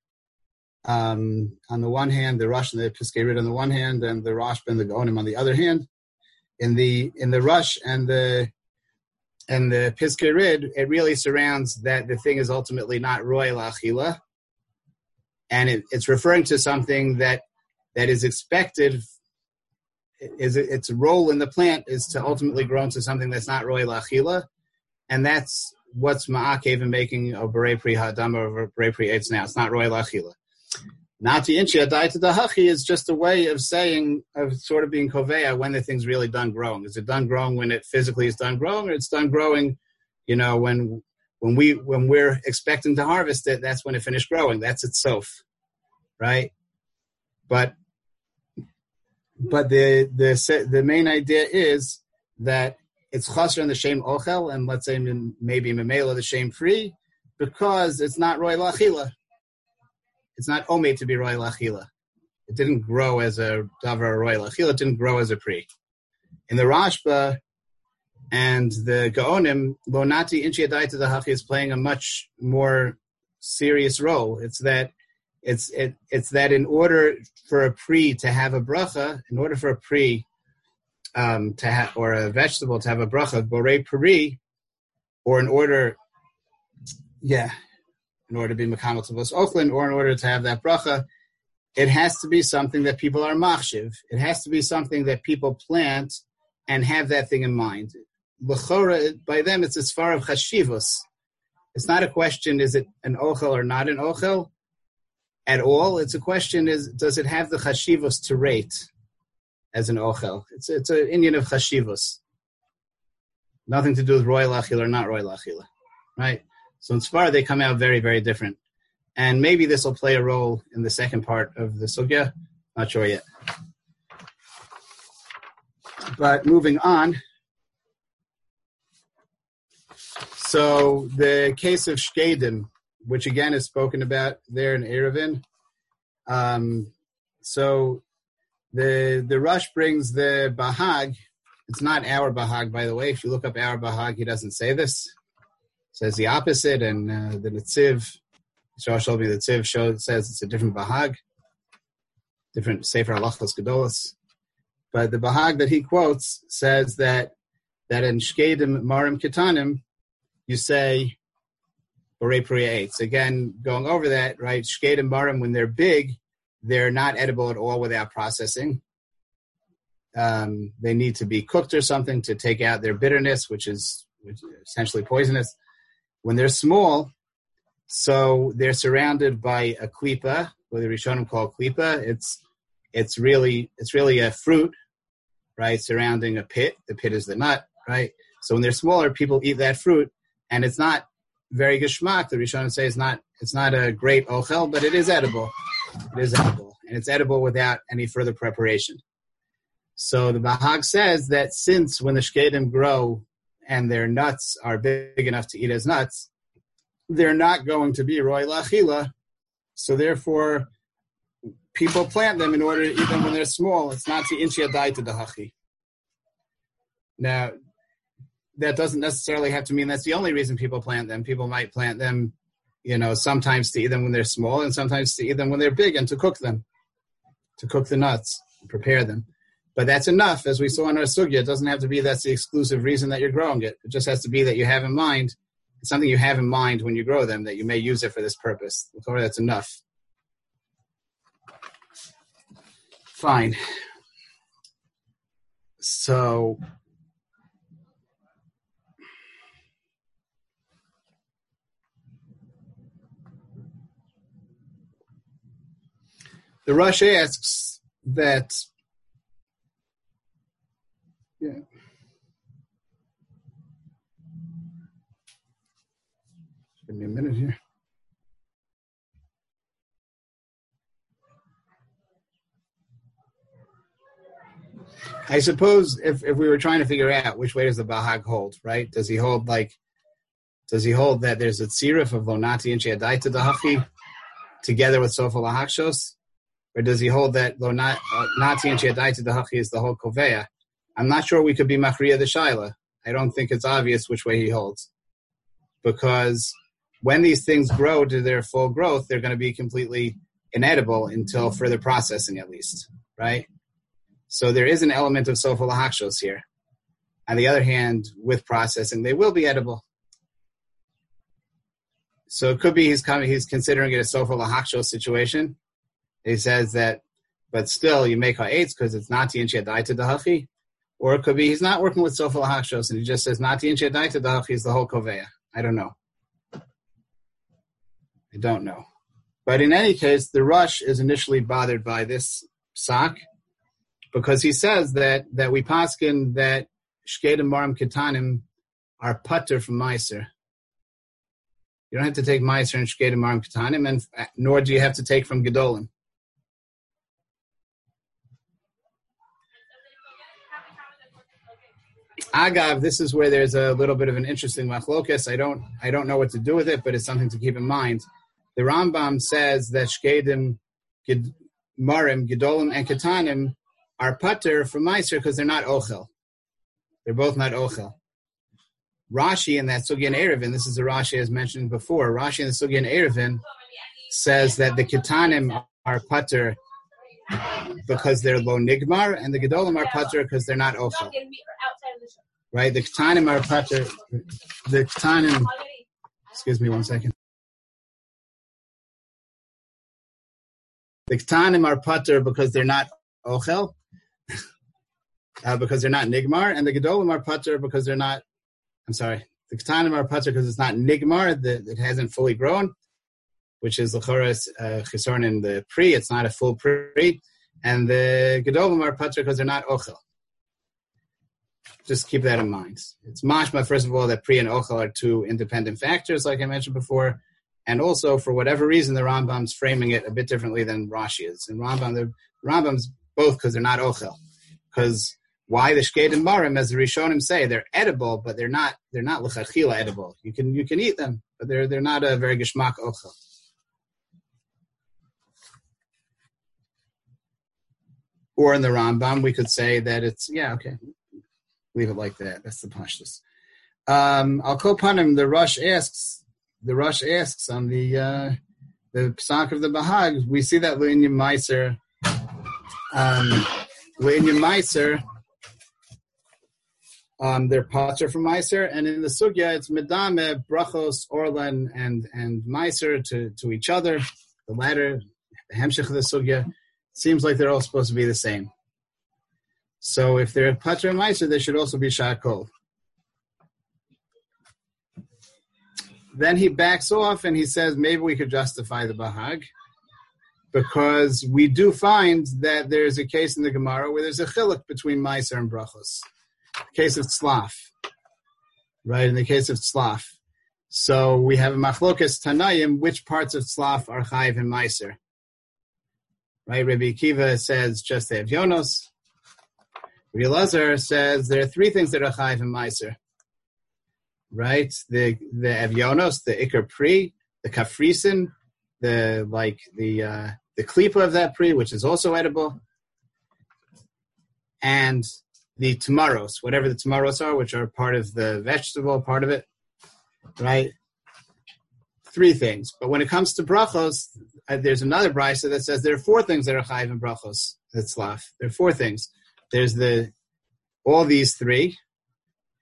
Um, on the one hand, the rush and the Piskei on the one hand, and the Rosh and the Gaonim on the other hand. In the in the rush and the and the Piskei it really surrounds that the thing is ultimately not royal achila, and it, it's referring to something that that is expected. Is its role in the plant is to ultimately grow into something that's not really achila, and that's what's ma'akev in making a beret pri hadam or beret pri eitz now. It's not royal achila. Nati inchi adai to the hachi is just a way of saying of sort of being koveya when the thing's really done growing. Is it done growing when it physically is done growing, or it's done growing, you know, when when we when we're expecting to harvest it, that's when it finished growing. That's itself, right? But but the the the main idea is that it's chaser in the shame ochel, and let's say maybe memela the shame free, because it's not roy lachila. It's not omed to be roy lachila. It didn't grow as a davar roy lachila. It didn't grow as a pre. In the Rashba and the Gaonim, Lonati Inchiadaita the is playing a much more serious role. It's that it's it, it's that in order for a pre to have a bracha, in order for a pre um, to have, or a vegetable to have a bracha, borei peri, or in order, yeah, in order to be mechanical to Bos Oakland, or in order to have that bracha, it has to be something that people are machshiv. It has to be something that people plant and have that thing in mind. L'chora, by them, it's as far of chashivos. It's not a question, is it an ochel or not an ochel at all. It's a question, is does it have the chashivos to rate? as an ochel. It's it's an Indian of chashivos. Nothing to do with royal achila or not royal achila, right? So in Sfar they come out very very different, and maybe this will play a role in the second part of the sugya. Not sure yet. But moving on. So the case of Shkedim, which again is spoken about there in Eruvin. Um, so the the rush brings the bahag. It's not our bahag, by the way. If you look up our bahag, he doesn't say this. It says the opposite, and uh, the Netziv, me the shows says it's a different bahag, different Sefer Halachos Gedolos. But the bahag that he quotes says that that in Shkedim Marim Kitanim, you say Borei Priya Again, going over that, right? Shkedim Marim, when they're big, they're not edible at all without processing. Um, they need to be cooked or something to take out their bitterness, which is, which is essentially poisonous. When they're small, so they're surrounded by a klipa, what the Rishonim call klipa. It's it's really it's really a fruit, right, surrounding a pit. The pit is the nut, right? So when they're smaller, people eat that fruit, and it's not very geschmack. The Rishonim say it's not it's not a great ochel, but it is edible. It is edible, and it's edible without any further preparation. So the Bahag says that since when the shkedim grow and their nuts are big enough to eat as nuts, they're not going to be roy lachila. So therefore, people plant them in order, even when they're small, it's not to inchi to the hachi. Now, that doesn't necessarily have to mean that's the only reason people plant them. People might plant them, you know, sometimes to eat them when they're small and sometimes to eat them when they're big and to cook them, to cook the nuts, prepare them. But that's enough, as we saw in our sugya. It doesn't have to be that's the exclusive reason that you're growing it. It just has to be that you have in mind something you have in mind when you grow them that you may use it for this purpose. That's enough. Fine. So the Rush asks that yeah. Give me a minute here. I suppose if, if we were trying to figure out which way does the Bahag hold, right? Does he hold like, does he hold that there's a tzirif of Lonati and Sheadaita Dahachi together with Sofa Lahakshos? Or does he hold that Lonati uh, and Sheadaita Dahachi is the whole Kovea? I'm not sure we could be Machriya the Shaila. I don't think it's obvious which way he holds. Because when these things grow to their full growth, they're going to be completely inedible until further processing, at least, right? So there is an element of sofa lahakshos here. On the other hand, with processing, they will be edible. So it could be he's coming, he's considering it a sofa lahakshos situation. He says that, but still you make ha'etz because it's not the inchiadaita dahachi. Or it could be he's not working with sofa lahakshos and he just says not the inchiadaita dahachi is the whole koveya. I don't know. I don't know. But in any case, the Rush is initially bothered by this sock because he says that that we paskin that shkedim marim ketanim are putter from Meiser. You don't have to take Meiser and shkedim marim ketanim, and uh, nor do you have to take from Gedolim. Agav, this is where there's a little bit of an interesting machlokas. I don't, I don't know what to do with it, but it's something to keep in mind. The Rambam says that shkedim, marim, gedolim, and ketanim are putter from Meiser because they're not ochel. They're both not ochel. Rashi in that Sugyan Erevin, this is a Rashi as mentioned before, Rashi in the Sugyan Erevin says that the Ketanim are putter because they're low nigmar, and the Gedolim are putter because they're not ochel. Right? The Ketanim are putter. The Ketanim, excuse me one second. The Ketanim are putter because they're not ochel, uh, because they're not nigmar, and the gedolim are putter because they're not. I'm sorry, the ketanim are putter because it's not nigmar that it hasn't fully grown, which is the choras uh, in the pre. It's not a full pre, and the gedolim are putter because they're not ochel. Just keep that in mind. It's mashma first of all that pre and ochel are two independent factors, like I mentioned before. And also, for whatever reason, the Rambam's framing it a bit differently than Rashi is. And Rambam, the Rambam's both because they're not ochel. Because why the shked and as the Rishonim say, they're edible, but they're not they're not l'chachila edible. You can you can eat them, but they're they're not a very geshmak ochel. Or in the Rambam, we could say that it's yeah okay, leave it like that. That's the pashtus. Um, Al Kopanim, the Rush asks, the Rush asks on the uh, the psak of the Bahag, we see that Luinyam Meiser, um, Luinyam Meiser um, they're pater from Meiser, and in the sugya it's medame, brachos, orlan, and and Meiser to to each other. The latter, the hemshich of the sugya, seems like they're all supposed to be the same. So if they're pater and Meiser, they should also be shakol. Then he backs off and he says maybe we could justify the bahag because we do find that there's a case in the Gemara where there's a chiluk between Meiser and brachos The case of tzlaf, right? In the case of tzlaf. So we have a machlokas tanayim, which parts of tzlaf are chayiv and meiser. Right? Rabbi Akiva says just they have yonos. Rabbi says there are three things that are chayiv and meiser. right? The the avionos, the ikar pri, the kafrisin, the like the uh, the klipa of that pri, which is also edible, and the temaros, whatever the temaros are, which are part of the vegetable part of it, right? Three things. But when it comes to brachos, uh, there's another brisa that says there are four things that are chayiv in brachos. That's laf. There are four things. There's the all these three,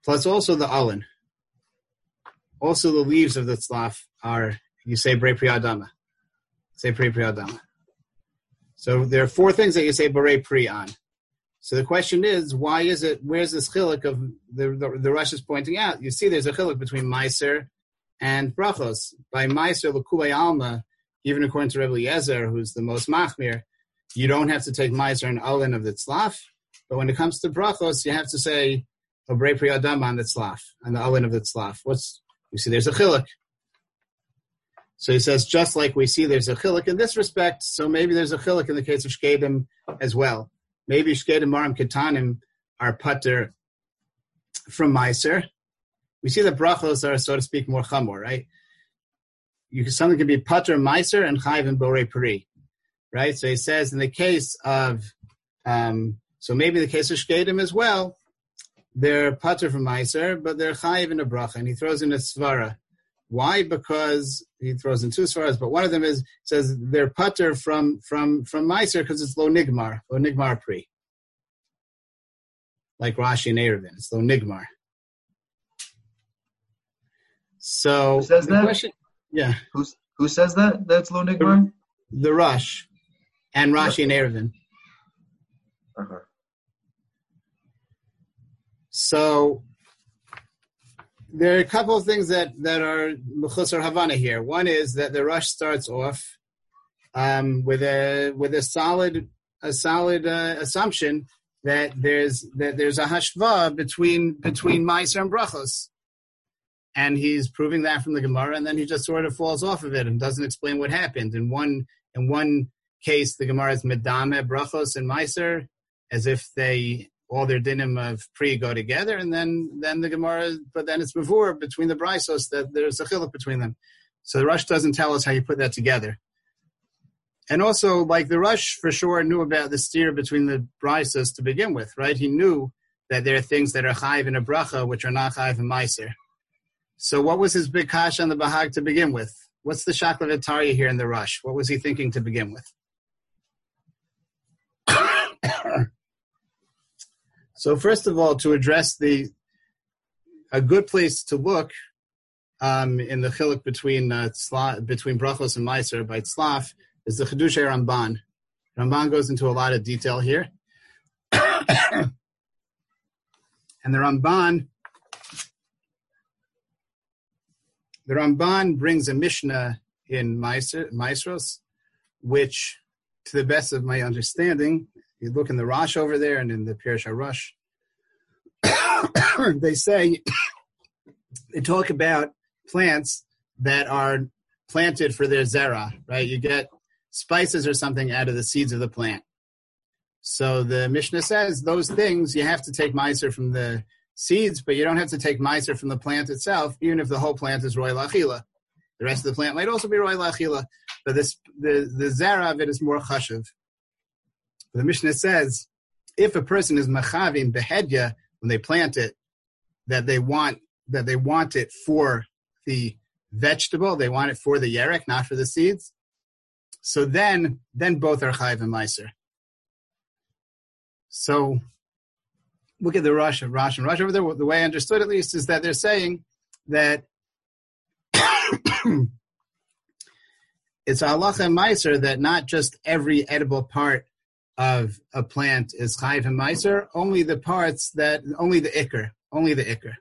plus also the alin. Also, the leaves of the tzlaf are you say bre priyadama, say pre priyadama. So there are four things that you say bere pri on. So the question is, why is it? Where's this chiluk of the the, the Rush is pointing out? You see, there's a chiluk between Meiser and brachos. By Meiser l'kulei alma, even according to Rebbe Yezer, who's the most machmir, you don't have to take Meiser and Alin of the tzlaf. But when it comes to brachos, you have to say obrei pri adam on the tzlaf, on the Alin of the tzlaf. What's you see? There's a chiluk. So he says, just like we see there's a chiluk in this respect, so maybe there's a chiluk in the case of shkedim as well. Maybe Shkedim Maram Ketanim are putter from Meiser. We see that brachos are, so to speak, more chamor, right? You can, something can be putter Meiser and Chayv and Bore Peri, right? So he says in the case of, um, so maybe the case of Shkedim as well, they're putter from Meiser, but they're Chayv in a bracha, and he throws in a svara. Why? Because he throws in two svaras, but one of them is says they're putter from from from Meiser because it's lo nigmar, lo nigmar pri. Like Rashi and Erevin, it's lo nigmar. So who says that? Question, yeah. Who's who says that? That's lo nigmar. The, the Rush and Rashi and Erevin. Uh-huh. So there are a couple of things that, that are Mechusar Havana here. One is that the rush starts off um, with a with a solid a solid uh, assumption that there's that there's a hashva between between Meiser and Brachos, and he's proving that from the Gemara, and then he just sort of falls off of it and doesn't explain what happened. In one in one case, the Gemara is medame Brachos and Meiser, as if they all their dinim of pre go together, and then then the Gemara, but then it's before between the brisos that there's a chiluk between them. So the Rush doesn't tell us how you put that together. And also, like the Rush for sure knew about the steer between the brisos to begin with, right? He knew that there are things that are chayiv in a bracha which are not chayiv in meiser. So what was his big kash on the bahag to begin with? What's the shakla here in the Rush? What was he thinking to begin with? So first of all, to address the a good place to look um, in the chiluk between uh, tzla, between brachos and meiser by tzlaf is the Chidushay Ramban. Ramban goes into a lot of detail here, and the Ramban the Ramban brings a Mishnah in Meiser, which, to the best of my understanding, you look in the Rosh over there and in the Pirush Rush, they say they talk about plants that are planted for their zera, right? You get spices or something out of the seeds of the plant. So the Mishnah says those things you have to take miser from the seeds, but you don't have to take miser from the plant itself, even if the whole plant is roy lachila. The rest of the plant might also be roy lachila, but this the the zera of it is more chashiv. The Mishnah says, if a person is machavim behedya when they plant it, that they want that they want it for the vegetable, they want it for the yerek, not for the seeds. So then, then both are chayiv and meiser. So look at the Rush of Rush and Rush over there. The way I understood at least is that they're saying that it's halacha and meiser that not just every edible part of a plant is chayiv and meiser, only the parts that, only the ikr, only the ikr.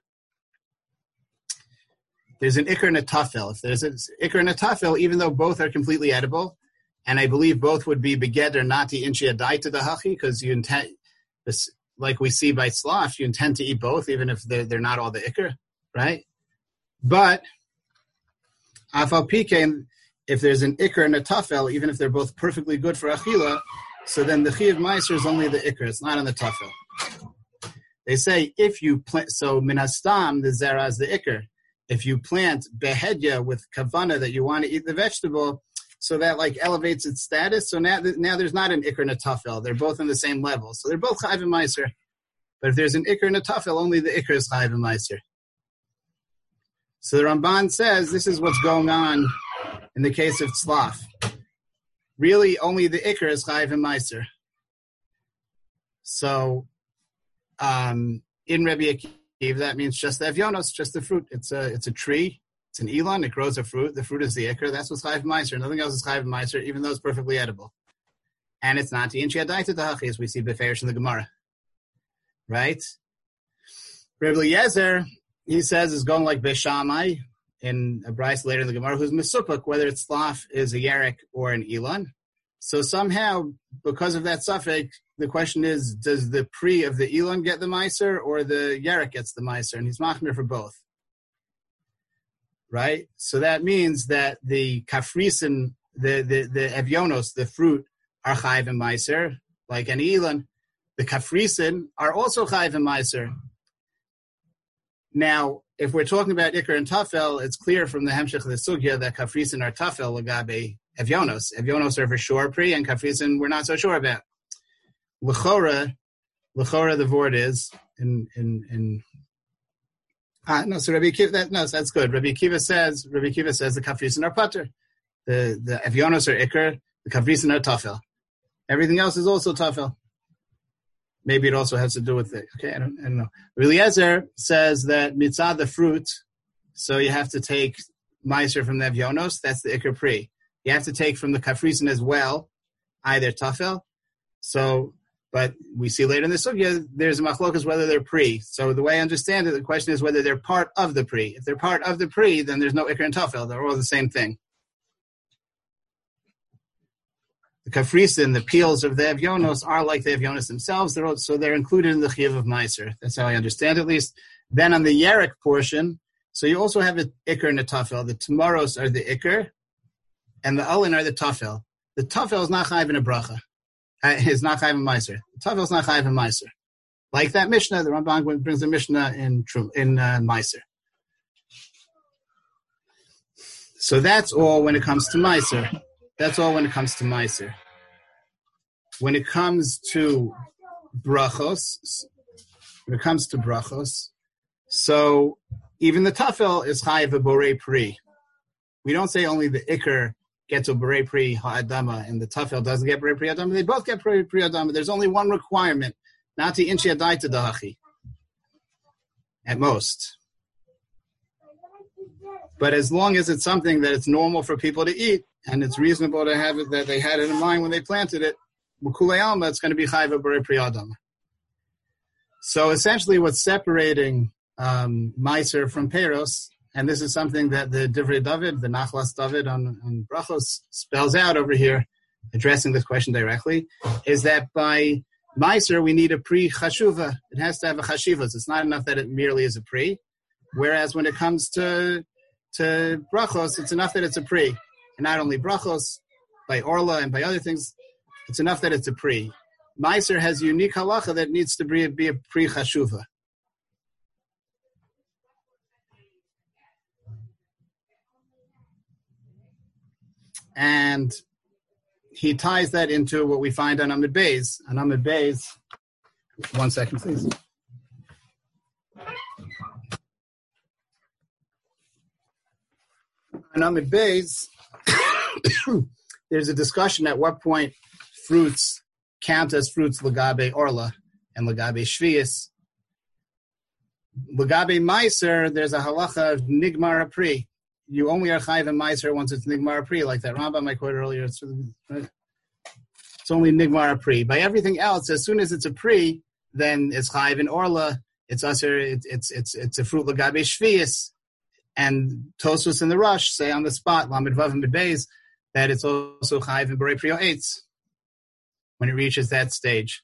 There's an ikr and a tafel. If there's an ikr and a tafel, even though both are completely edible, and I believe both would be begeder not to inchi to the hachi, because you intend, like we see by tzlaf, you intend to eat both, even if they're, they're not all the ikr, right? But afal pikein, if there's an ikr and a tafel, even if they're both perfectly good for achila, so then the Chiyav Meiser is only the Iker, it's not on the Tafel. They say if you plant, so Minastam, the Zera is the Iker. if you plant behedya with kavana that you want to eat the vegetable, so that like elevates its status. So now, now there's not an ikr and a tafel. They're both on the same level. So they're both chayv and meiser. But if there's an ikr and a tafel, only the ikr is chayv and meiser. So the Ramban says this is what's going on in the case of tzlaf. Really, only the ikr is chayv and meiser. So, um, in Rabbi Akiva, that means just the avyonos, just the fruit. It's a it's a tree. It's an elon. It grows a fruit. The fruit is the ikr. That's what's chayv meiser. Nothing else is chayv meiser, even though it's perfectly edible. And it's not inchiadaita dahachi, as we see beferish in the Gemara. Right? Rabbi Eliezer, he says, is going like Beshamai in a brisa later in the Gemara, who's Mesupuk, whether it's tzlaf is a Yerek or an Elon. So somehow, because of that suffix, the question is, does the pre of the Elon get the Meiser or the Yerek gets the Meiser? And he's Machmir for both. Right? So that means that the kafrisin, the, the, the Evyonos, the fruit, are Chayv and Meiser, like an Elon. The kafrisin are also Chayv and Meiser. Now, if we're talking about Iker and Tafel, it's clear from the Hemshech of the Sugya that kafrisin are Tafel, Lagabe Evyonos. Evyonos are for sure pre, and kafrisin we're not so sure about. Lechora, Lechora, the word is in in in. Ah, no, so Rabbi Kiva, that, no, that's good. Rabbi Kiva says, Rabbi Kiva says the kafrisin are putter. The the Evyonos are ikr, the kafrisin are tafel. Everything else is also tafel. Maybe it also has to do with it. Okay, I don't, I don't know. Eliezer says that mitzah the fruit, so you have to take meiser from the Evyonos. That's the ikr pri. You have to take from the kafrisin as well, either tafel. So but we see later in the sugya, there's a machlokas whether they're pre. So the way I understand it, the question is whether they're part of the pre. If they're part of the pre, then there's no ikr and tafel. They're all the same thing. The kafrisin, the peels of the evyonos are like the evyonos themselves. They're all, so they're included in the chiv of meiser. That's how I understand at least. Then on the yerek portion, so you also have the ikr and the tafel. The temaros are the ikr, and the alin are the tafel. The tafel is not chayv in a bracha is not chayv meiser. Tavel is not chayv meiser. Like that Mishnah, the Ramban brings the Mishnah in in uh, meiser. So that's all when it comes to meiser. That's all when it comes to meiser. When it comes to brachos, when it comes to brachos, so even the tafel is chayv a borei pri. We don't say only the ikr get to Bere Pri Ha'adama and the Tafel doesn't get Bere Pri Ha'adama, they both get Bere Pri Ha'adama. There's only one requirement, not to Inchi Adai to Dahachi. At most. But as long as it's something that it's normal for people to eat and it's reasonable to have it that they had it in mind when they planted it, Mukule Alma, it's going to be Chayva Bere Pri Ha'adama. So essentially what's separating um, Meiser from Peros and this is something that the Divrei David, the Nachlas David on, on Brachos spells out over here, addressing this question directly, is that by Meiser we need a pre chashuva. It has to have a chashivas. It's not enough that it merely is a pre. Whereas when it comes to to brachos, it's enough that it's a pre. And not only brachos, by orla and by other things, it's enough that it's a pre. Meiser has unique halacha that needs to be, be a pre chashuva. And he ties that into what we find on Amid Bays. On Amid Bays, one second, please. On Amid Bays, there's a discussion at what point fruits count as fruits Lagabe Orla and Lagabe Shvius. Lagabe Meiser, there's a halacha of Nigmar Apri you only are chayiv and meiser once it's nigmar pri, like that Rambam I quoted earlier. It's, it's only nigmar pri. By everything else, as soon as it's a pri, then it's chayiv and orla. It's usher. It's it's it's it's a fruit lagabe shvius, and Tosus in the rush say on the spot lamed vav and that it's also chayiv and berei eitz when it reaches that stage.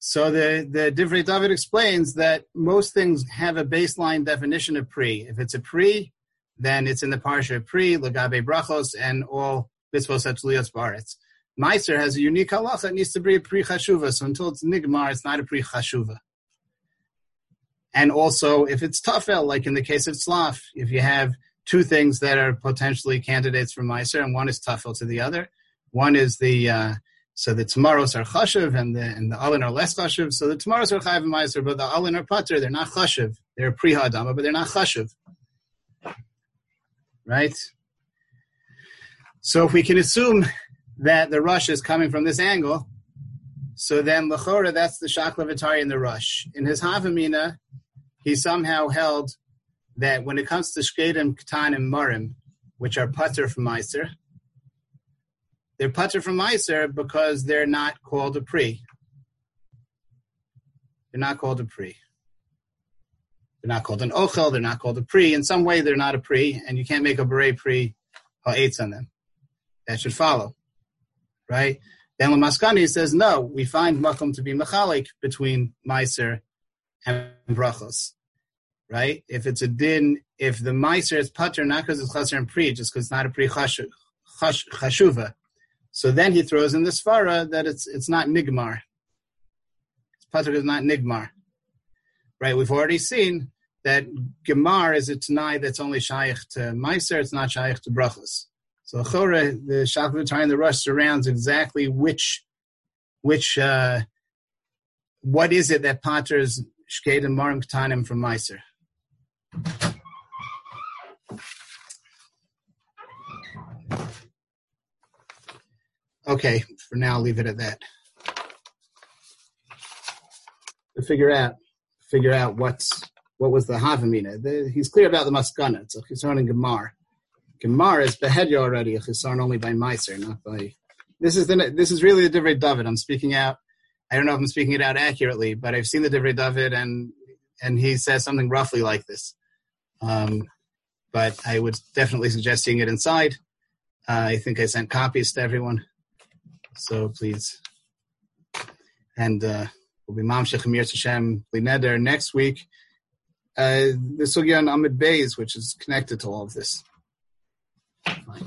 So the, the Divrei David explains that most things have a baseline definition of pre. If it's a pre, then it's in the parsha of pre, lagabe brachos, and all mitzvos atzulios baretz. Meiser has a unique halacha. It needs to be a pre chashuva. So until it's nigmar, it's not a pre chashuva. And also, if it's tafel, like in the case of tzlaf, if you have two things that are potentially candidates for Meiser, and one is tafel to the other, one is the uh, so the temaros are chashiv and the and the alin are less chashiv. So the temaros are chayiv meiser, but the alin are pater. They're not chashiv. They're pre hadama, but they're not chashiv. Right. So if we can assume that the rush is coming from this angle, so then lechora that's the shakla in the rush. In his havamina, he somehow held that when it comes to shkedim, katan, and marim, which are pater from meiser, they're putter from Meiser because they're not called a pre. They're not called a pre. They're not called an ochel. They're not called a pre. In some way, they're not a pre, and you can't make a beret pre uh, ha'etz on them. That should follow, right? Then Lamaskani says no. We find makom to be mechalik between Meiser and brachos, right? If it's a din, if the Meiser is putter not because it's chaser and pre, just because it's not a pre chashuva, so then he throws in the svara that it's it's not nigmar. This Pasuk is not nigmar. Right? We've already seen that gemar is a tanai that's only shaykh to meiser, it's not shaykh to brachos. So chore, the shachvar in the rush surrounds exactly which which uh, what is it that patters shked and marim ktanim from meiser. Okay, for now, leave it at that. To figure out, figure out what's what was the Havamina. The, he's clear about the Maskana. It's a Chisaron and Gemar. Gemar is behedya already, a Chisaron only by Meiser, not by. This is the this is really the Divrei David. I'm speaking out. I don't know if I'm speaking it out accurately, but I've seen the Divrei David, and and he says something roughly like this. Um, but I would definitely suggest seeing it inside. Uh, I think I sent copies to everyone. So please. And uh, we'll be Mamshech Amir Hashem Neder next week. Uh, will get on Amid Bays, which is connected to all of this. Fine.